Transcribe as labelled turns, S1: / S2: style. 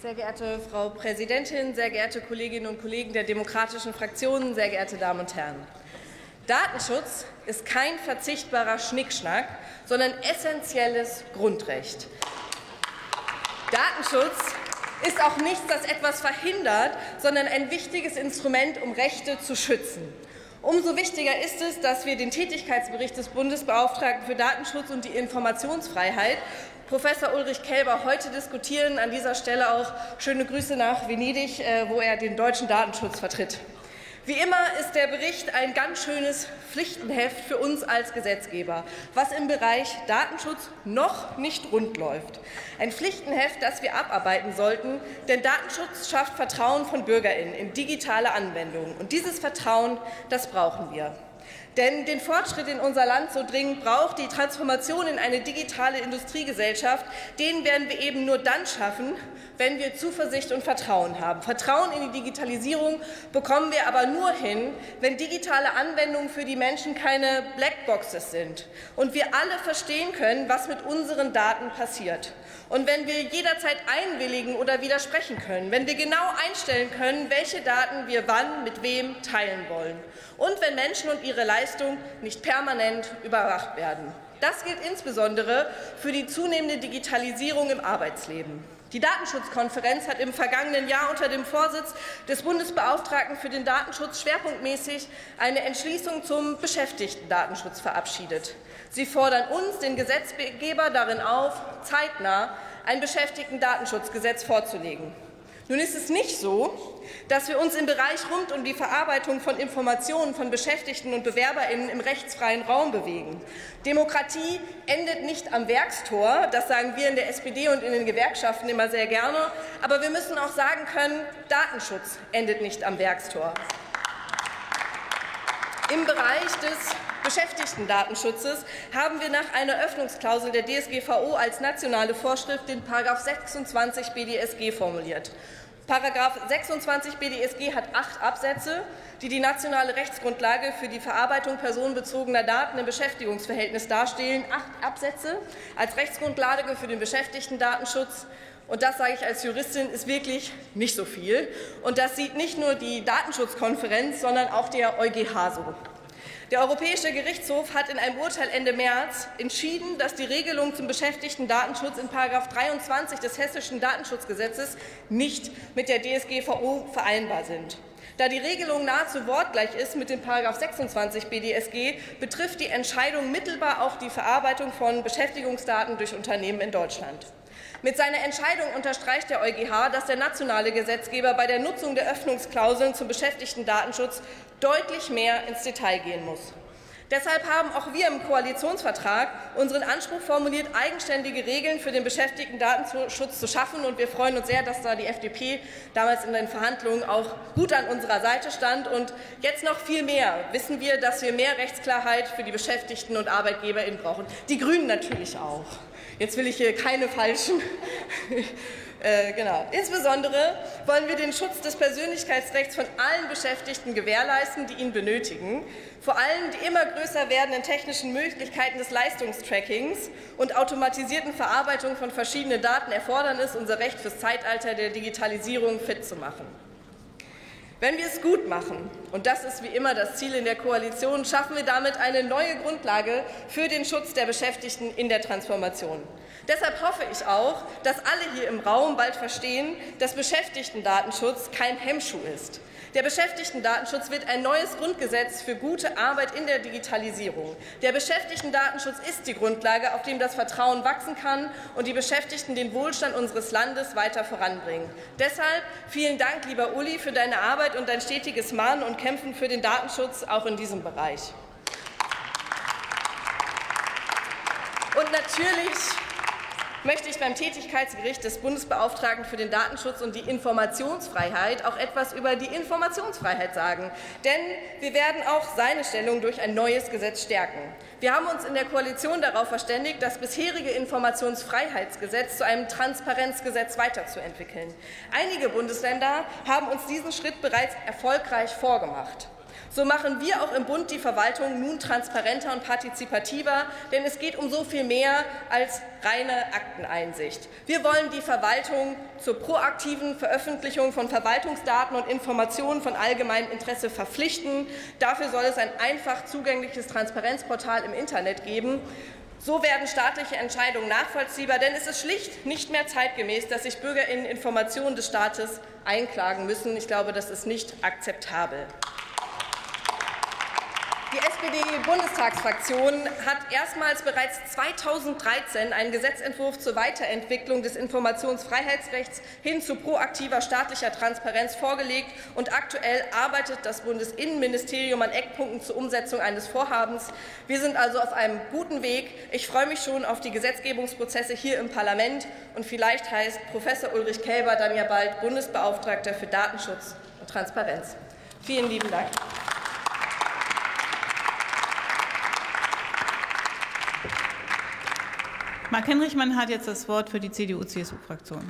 S1: Sehr geehrte Frau Präsidentin, sehr geehrte Kolleginnen und Kollegen der demokratischen Fraktionen, sehr geehrte Damen und Herren! Datenschutz ist kein verzichtbarer Schnickschnack, sondern essentielles Grundrecht. Datenschutz ist auch nichts, das etwas verhindert, sondern ein wichtiges Instrument, um Rechte zu schützen. Umso wichtiger ist es, dass wir den Tätigkeitsbericht des Bundesbeauftragten für Datenschutz und die Informationsfreiheit, Professor Ulrich Kelber, heute diskutieren. An dieser Stelle auch schöne Grüße nach Venedig, äh, wo er den deutschen Datenschutz vertritt. Wie immer ist der Bericht ein ganz schönes Pflichtenheft für uns als Gesetzgeber, was im Bereich Datenschutz noch nicht rund läuft. Ein Pflichtenheft, das wir abarbeiten sollten, denn Datenschutz schafft Vertrauen von Bürgerinnen in digitale Anwendungen. Und dieses Vertrauen, das brauchen wir. Denn den Fortschritt in unser Land so dringend braucht, die Transformation in eine digitale Industriegesellschaft, den werden wir eben nur dann schaffen, wenn wir Zuversicht und Vertrauen haben. Vertrauen in die Digitalisierung bekommen wir aber nur hin, wenn digitale Anwendungen für die Menschen keine Blackboxes sind und wir alle verstehen können, was mit unseren Daten passiert. Und wenn wir jederzeit einwilligen oder widersprechen können, wenn wir genau einstellen können, welche Daten wir wann mit wem teilen wollen und wenn Menschen und ihre Leistung nicht permanent überwacht werden. Das gilt insbesondere für die zunehmende Digitalisierung im Arbeitsleben. Die Datenschutzkonferenz hat im vergangenen Jahr unter dem Vorsitz des Bundesbeauftragten für den Datenschutz schwerpunktmäßig eine Entschließung zum Beschäftigtendatenschutz verabschiedet. Sie fordern uns, den Gesetzgeber, darin auf, zeitnah ein Beschäftigtendatenschutzgesetz vorzulegen. Nun ist es nicht so, dass wir uns im Bereich rund um die Verarbeitung von Informationen von Beschäftigten und Bewerberinnen im rechtsfreien Raum bewegen. Demokratie endet nicht am Werkstor, das sagen wir in der SPD und in den Gewerkschaften immer sehr gerne, aber wir müssen auch sagen können, Datenschutz endet nicht am Werkstor. Im Bereich des Beschäftigtendatenschutzes haben wir nach einer Öffnungsklausel der DSGVO als nationale Vorschrift den § 26 BDSG formuliert. Paragraph 26 BDSG hat acht Absätze, die die nationale Rechtsgrundlage für die Verarbeitung personenbezogener Daten im Beschäftigungsverhältnis darstellen. Acht Absätze als Rechtsgrundlage für den Beschäftigtendatenschutz. Und das sage ich als Juristin, ist wirklich nicht so viel. Und das sieht nicht nur die Datenschutzkonferenz, sondern auch der EuGH so. Der Europäische Gerichtshof hat in einem Urteil Ende März entschieden, dass die Regelungen zum Beschäftigtendatenschutz in § 23 des Hessischen Datenschutzgesetzes nicht mit der DSGVO vereinbar sind. Da die Regelung nahezu wortgleich ist mit dem § 26 BDSG, betrifft die Entscheidung mittelbar auch die Verarbeitung von Beschäftigungsdaten durch Unternehmen in Deutschland. Mit seiner Entscheidung unterstreicht der EuGH, dass der nationale Gesetzgeber bei der Nutzung der Öffnungsklauseln zum Beschäftigtendatenschutz deutlich mehr ins Detail gehen muss. Deshalb haben auch wir im Koalitionsvertrag unseren Anspruch formuliert, eigenständige Regeln für den Beschäftigtendatenschutz zu schaffen. Und wir freuen uns sehr, dass da die FDP damals in den Verhandlungen auch gut an unserer Seite stand. Und jetzt noch viel mehr wissen wir, dass wir mehr Rechtsklarheit für die Beschäftigten und ArbeitgeberInnen brauchen. Die Grünen natürlich auch. Jetzt will ich hier keine falschen. Äh, genau. Insbesondere wollen wir den Schutz des Persönlichkeitsrechts von allen Beschäftigten gewährleisten, die ihn benötigen. Vor allem die immer größer werdenden technischen Möglichkeiten des Leistungstrackings und automatisierten Verarbeitung von verschiedenen Daten erfordern es, unser Recht fürs Zeitalter der Digitalisierung fit zu machen. Wenn wir es gut machen, und das ist wie immer das Ziel in der Koalition, schaffen wir damit eine neue Grundlage für den Schutz der Beschäftigten in der Transformation. Deshalb hoffe ich auch, dass alle hier im Raum bald verstehen, dass Beschäftigtendatenschutz kein Hemmschuh ist. Der Beschäftigtendatenschutz wird ein neues Grundgesetz für gute Arbeit in der Digitalisierung. Der Beschäftigtendatenschutz ist die Grundlage, auf dem das Vertrauen wachsen kann und die Beschäftigten den Wohlstand unseres Landes weiter voranbringen. Deshalb vielen Dank, lieber Uli, für deine Arbeit und dein stetiges Mahnen und Kämpfen für den Datenschutz auch in diesem Bereich. Und natürlich möchte ich beim Tätigkeitsbericht des Bundesbeauftragten für den Datenschutz und die Informationsfreiheit auch etwas über die Informationsfreiheit sagen. Denn wir werden auch seine Stellung durch ein neues Gesetz stärken. Wir haben uns in der Koalition darauf verständigt, das bisherige Informationsfreiheitsgesetz zu einem Transparenzgesetz weiterzuentwickeln. Einige Bundesländer haben uns diesen Schritt bereits erfolgreich vorgemacht. So machen wir auch im Bund die Verwaltung nun transparenter und partizipativer, denn es geht um so viel mehr als reine Akteneinsicht. Wir wollen die Verwaltung zur proaktiven Veröffentlichung von Verwaltungsdaten und Informationen von allgemeinem Interesse verpflichten. Dafür soll es ein einfach zugängliches Transparenzportal im Internet geben. So werden staatliche Entscheidungen nachvollziehbar, denn es ist schlicht nicht mehr zeitgemäß, dass sich BürgerInnen Informationen des Staates einklagen müssen. Ich glaube, das ist nicht akzeptabel. Die SPD-Bundestagsfraktion hat erstmals bereits 2013 einen Gesetzentwurf zur Weiterentwicklung des Informationsfreiheitsrechts hin zu proaktiver staatlicher Transparenz vorgelegt, und aktuell arbeitet das Bundesinnenministerium an Eckpunkten zur Umsetzung eines Vorhabens. Wir sind also auf einem guten Weg. Ich freue mich schon auf die Gesetzgebungsprozesse hier im Parlament, und vielleicht heißt Professor Ulrich Kelber dann ja bald Bundesbeauftragter für Datenschutz und Transparenz. Vielen lieben Dank.
S2: Marc Henrichmann hat jetzt das Wort für die CDU-CSU-Fraktion.